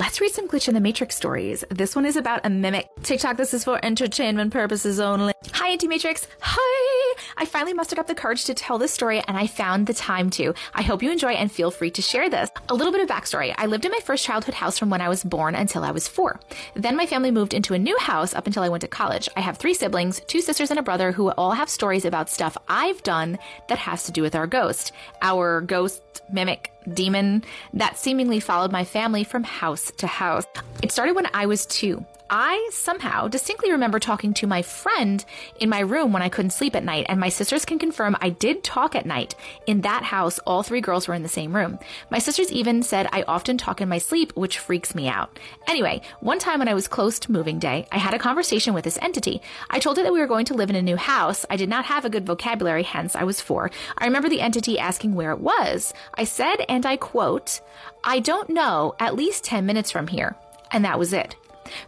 Let's read some Glitch in the Matrix stories. This one is about a mimic. TikTok, this is for entertainment purposes only. Hi, Anti Matrix. Hi! I finally mustered up the courage to tell this story and I found the time to. I hope you enjoy and feel free to share this. A little bit of backstory. I lived in my first childhood house from when I was born until I was four. Then my family moved into a new house up until I went to college. I have three siblings, two sisters and a brother who all have stories about stuff I've done that has to do with our ghost. Our ghost mimic demon that seemingly followed my family from house to house. It started when I was two. I somehow distinctly remember talking to my friend in my room when I couldn't sleep at night, and my sisters can confirm I did talk at night. In that house, all three girls were in the same room. My sisters even said I often talk in my sleep, which freaks me out. Anyway, one time when I was close to moving day, I had a conversation with this entity. I told it that we were going to live in a new house. I did not have a good vocabulary, hence I was four. I remember the entity asking where it was. I said, and I quote, I don't know, at least 10 minutes from here. And that was it.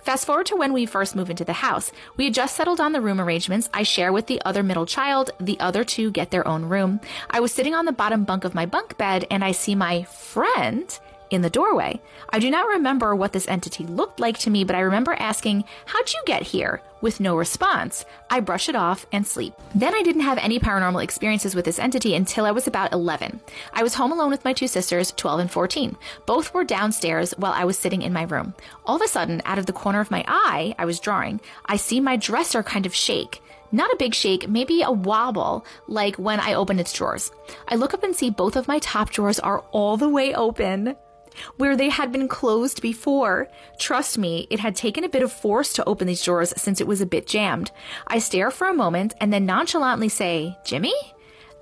Fast forward to when we first move into the house. We had just settled on the room arrangements. I share with the other middle child. The other two get their own room. I was sitting on the bottom bunk of my bunk bed and I see my friend in the doorway. I do not remember what this entity looked like to me, but I remember asking, How'd you get here? With no response, I brush it off and sleep. Then I didn't have any paranormal experiences with this entity until I was about 11. I was home alone with my two sisters, 12 and 14. Both were downstairs while I was sitting in my room. All of a sudden, out of the corner of my eye, I was drawing, I see my dresser kind of shake. Not a big shake, maybe a wobble, like when I open its drawers. I look up and see both of my top drawers are all the way open where they had been closed before. Trust me, it had taken a bit of force to open these drawers since it was a bit jammed. I stare for a moment and then nonchalantly say, Jimmy?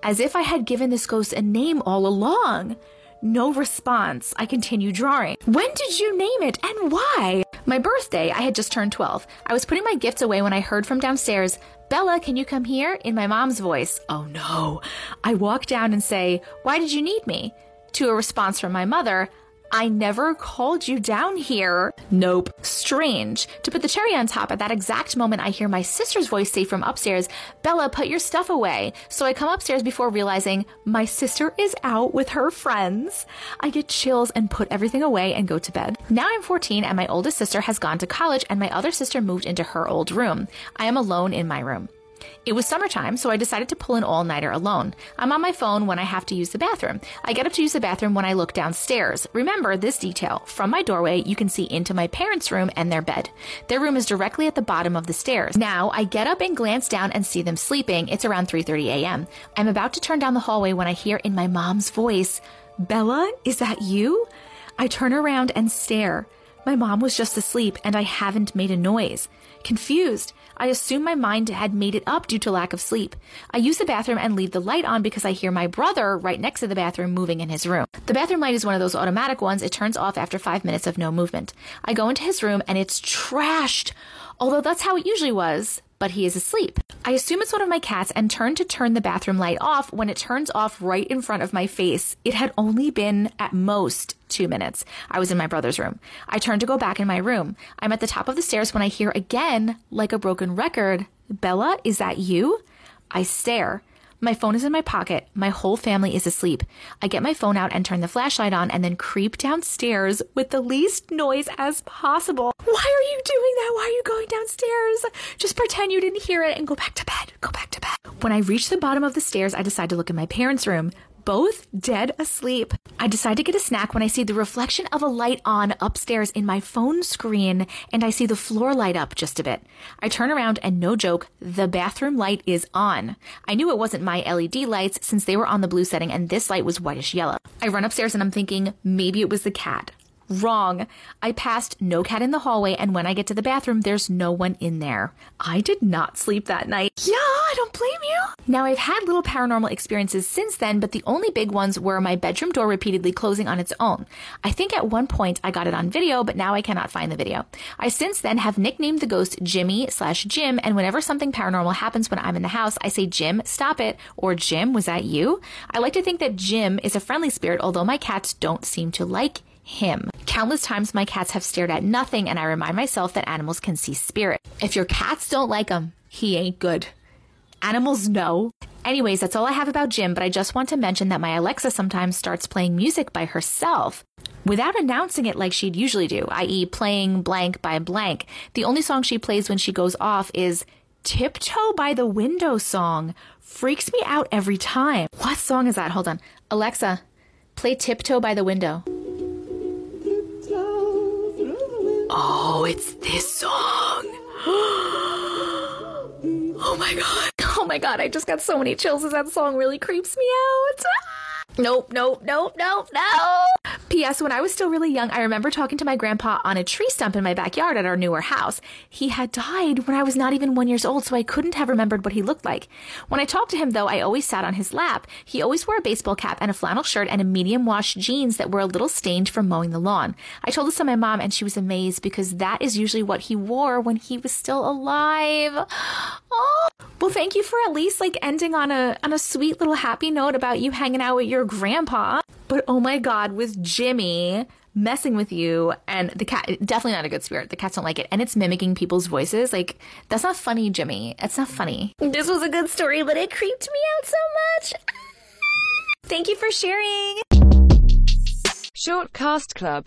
As if I had given this ghost a name all along. No response. I continue drawing. When did you name it and why? My birthday, I had just turned 12. I was putting my gifts away when I heard from downstairs, Bella, can you come here? In my mom's voice. Oh no. I walk down and say, Why did you need me? To a response from my mother, I never called you down here. Nope. Strange. To put the cherry on top, at that exact moment, I hear my sister's voice say from upstairs, Bella, put your stuff away. So I come upstairs before realizing my sister is out with her friends. I get chills and put everything away and go to bed. Now I'm 14 and my oldest sister has gone to college and my other sister moved into her old room. I am alone in my room. It was summertime, so I decided to pull an all nighter alone. I'm on my phone when I have to use the bathroom. I get up to use the bathroom when I look downstairs. Remember this detail. From my doorway, you can see into my parents' room and their bed. Their room is directly at the bottom of the stairs. Now, I get up and glance down and see them sleeping. It's around 3:30 a.m. I'm about to turn down the hallway when I hear in my mom's voice, "Bella, is that you?" I turn around and stare. My mom was just asleep and I haven't made a noise. Confused, I assume my mind had made it up due to lack of sleep. I use the bathroom and leave the light on because I hear my brother right next to the bathroom moving in his room. The bathroom light is one of those automatic ones. It turns off after five minutes of no movement. I go into his room and it's trashed. Although that's how it usually was, but he is asleep. I assume it's one of my cats and turn to turn the bathroom light off when it turns off right in front of my face. It had only been at most two minutes. I was in my brother's room. I turn to go back in my room. I'm at the top of the stairs when I hear again, like a broken record, Bella, is that you? I stare. My phone is in my pocket. My whole family is asleep. I get my phone out and turn the flashlight on and then creep downstairs with the least noise as possible. Why are you doing that? Why are you going downstairs? Just pretend you didn't hear it and go back to bed. Go back to bed. When I reach the bottom of the stairs, I decide to look in my parents' room both dead asleep. I decide to get a snack when I see the reflection of a light on upstairs in my phone screen and I see the floor light up just a bit. I turn around and no joke, the bathroom light is on. I knew it wasn't my LED lights since they were on the blue setting and this light was whitish yellow. I run upstairs and I'm thinking maybe it was the cat. Wrong. I passed no cat in the hallway, and when I get to the bathroom, there's no one in there. I did not sleep that night. Yeah, I don't blame you. Now, I've had little paranormal experiences since then, but the only big ones were my bedroom door repeatedly closing on its own. I think at one point I got it on video, but now I cannot find the video. I since then have nicknamed the ghost Jimmy slash Jim, and whenever something paranormal happens when I'm in the house, I say, Jim, stop it, or Jim, was that you? I like to think that Jim is a friendly spirit, although my cats don't seem to like him. Countless times my cats have stared at nothing, and I remind myself that animals can see spirit. If your cats don't like him, he ain't good. animals know? Anyways, that's all I have about Jim, but I just want to mention that my Alexa sometimes starts playing music by herself without announcing it like she'd usually do, i.e., playing blank by blank. The only song she plays when she goes off is Tiptoe by the Window song. Freaks me out every time. What song is that? Hold on. Alexa, play Tiptoe by the Window. Oh, it's this song. oh my god. Oh my god, I just got so many chills as that song really creeps me out. Nope, nope, nope, nope, no. P.S. When I was still really young, I remember talking to my grandpa on a tree stump in my backyard at our newer house. He had died when I was not even one years old, so I couldn't have remembered what he looked like. When I talked to him, though, I always sat on his lap. He always wore a baseball cap and a flannel shirt and a medium wash jeans that were a little stained from mowing the lawn. I told this to my mom, and she was amazed because that is usually what he wore when he was still alive. Oh. Well, thank you for at least like ending on a on a sweet little happy note about you hanging out with your grandpa. But oh my god, with Jimmy messing with you and the cat definitely not a good spirit. The cats don't like it and it's mimicking people's voices. Like that's not funny, Jimmy. It's not funny. This was a good story, but it creeped me out so much. Ah! Thank you for sharing. Short Cast Club